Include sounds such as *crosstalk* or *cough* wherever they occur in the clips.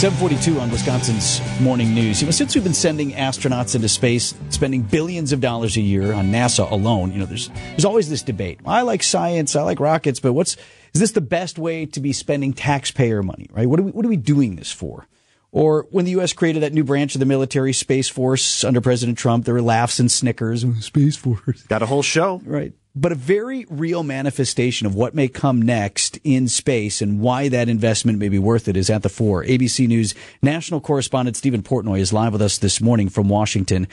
742 on Wisconsin's morning news. You know, since we've been sending astronauts into space, spending billions of dollars a year on NASA alone, you know, there's there's always this debate. I like science, I like rockets, but what's is this the best way to be spending taxpayer money, right? What are we what are we doing this for? Or when the U.S. created that new branch of the military, Space Force, under President Trump, there were laughs and snickers. Space Force. Got a whole show. Right. But a very real manifestation of what may come next in space and why that investment may be worth it is at the fore. ABC News national correspondent Steven Portnoy is live with us this morning from Washington.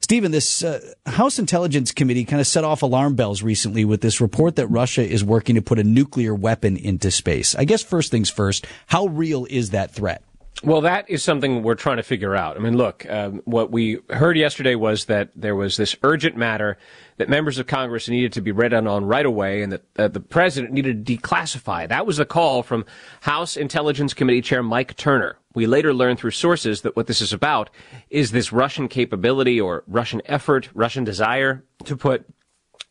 Steven, this uh, House Intelligence Committee kind of set off alarm bells recently with this report that Russia is working to put a nuclear weapon into space. I guess first things first, how real is that threat? Well, that is something we're trying to figure out. I mean, look, um, what we heard yesterday was that there was this urgent matter that members of Congress needed to be read on right away and that uh, the president needed to declassify. That was the call from House Intelligence Committee Chair Mike Turner. We later learned through sources that what this is about is this Russian capability or Russian effort, Russian desire to put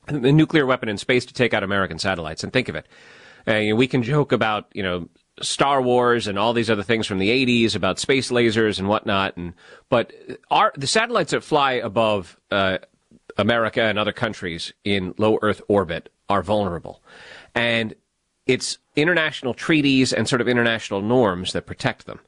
a nuclear weapon in space to take out American satellites. And think of it. Uh, we can joke about, you know, Star Wars and all these other things from the 80s about space lasers and whatnot. And but our the satellites that fly above uh, America and other countries in low Earth orbit are vulnerable, and it's international treaties and sort of international norms that protect them.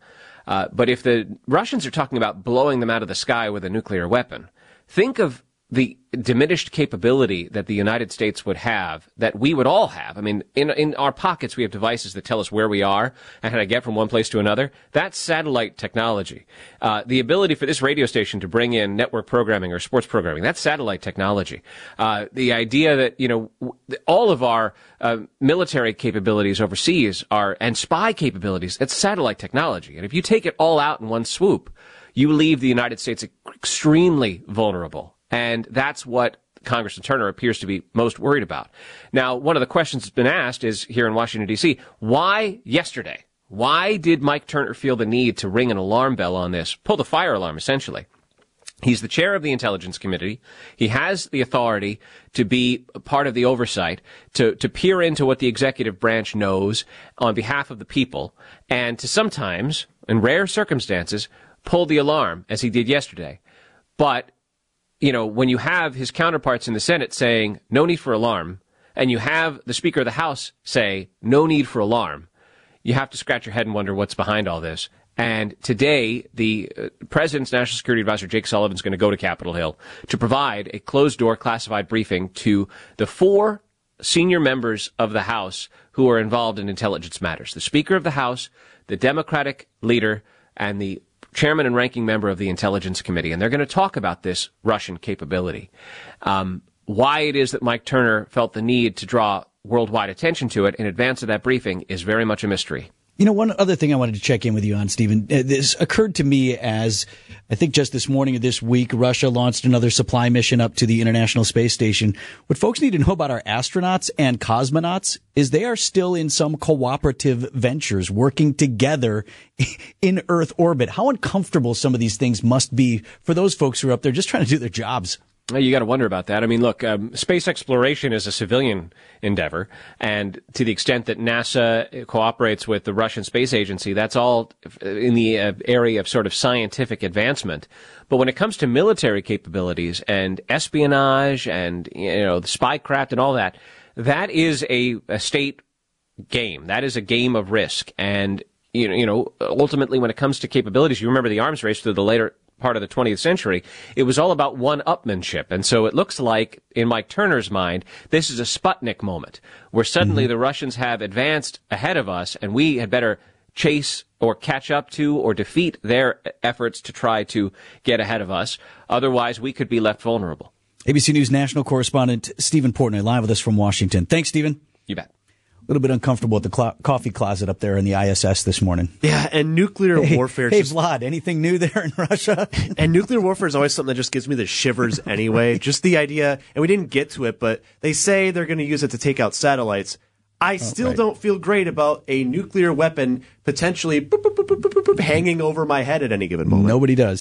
Uh, but if the Russians are talking about blowing them out of the sky with a nuclear weapon, think of the diminished capability that the United States would have, that we would all have. I mean, in, in our pockets, we have devices that tell us where we are and how to get from one place to another. That's satellite technology. Uh, the ability for this radio station to bring in network programming or sports programming, that's satellite technology. Uh, the idea that, you know, all of our uh, military capabilities overseas are, and spy capabilities, it's satellite technology. And if you take it all out in one swoop, you leave the United States extremely vulnerable and that's what Congressman Turner appears to be most worried about. Now, one of the questions that's been asked is here in Washington, D.C., why yesterday? Why did Mike Turner feel the need to ring an alarm bell on this? Pull the fire alarm, essentially. He's the chair of the Intelligence Committee. He has the authority to be part of the oversight, to, to peer into what the executive branch knows on behalf of the people, and to sometimes, in rare circumstances, pull the alarm, as he did yesterday. But you know, when you have his counterparts in the Senate saying no need for alarm, and you have the Speaker of the House say no need for alarm, you have to scratch your head and wonder what's behind all this. And today, the uh, President's National Security Advisor, Jake Sullivan, is going to go to Capitol Hill to provide a closed door classified briefing to the four senior members of the House who are involved in intelligence matters the Speaker of the House, the Democratic leader, and the chairman and ranking member of the Intelligence Committee, and they're going to talk about this Russian capability. Um, why it is that Mike Turner felt the need to draw worldwide attention to it in advance of that briefing is very much a mystery. You know, one other thing I wanted to check in with you on, Steven. Uh, this occurred to me as I think just this morning or this week, Russia launched another supply mission up to the International Space Station. What folks need to know about our astronauts and cosmonauts is they are still in some cooperative ventures working together *laughs* in Earth orbit. How uncomfortable some of these things must be for those folks who are up there just trying to do their jobs. You got to wonder about that. I mean, look, um, space exploration is a civilian endeavor, and to the extent that NASA cooperates with the Russian Space Agency, that's all in the uh, area of sort of scientific advancement. But when it comes to military capabilities and espionage and you know the spycraft and all that, that is a, a state game. That is a game of risk, and you know, you know, ultimately, when it comes to capabilities, you remember the arms race through the later part of the 20th century, it was all about one-upmanship. And so it looks like, in Mike Turner's mind, this is a Sputnik moment, where suddenly mm-hmm. the Russians have advanced ahead of us, and we had better chase or catch up to or defeat their efforts to try to get ahead of us. Otherwise, we could be left vulnerable. ABC News national correspondent Steven Portnoy live with us from Washington. Thanks, Steven. You bet a little bit uncomfortable at the cl- coffee closet up there in the ISS this morning. Yeah, and nuclear hey, warfare. Hey, just, Vlad, anything new there in Russia? *laughs* and nuclear warfare is always something that just gives me the shivers *laughs* anyway. just the idea, and we didn't get to it, but they say they're going to use it to take out satellites. I oh, still right. don't feel great about a nuclear weapon potentially boop, boop, boop, hanging over my head at any given moment. Nobody does.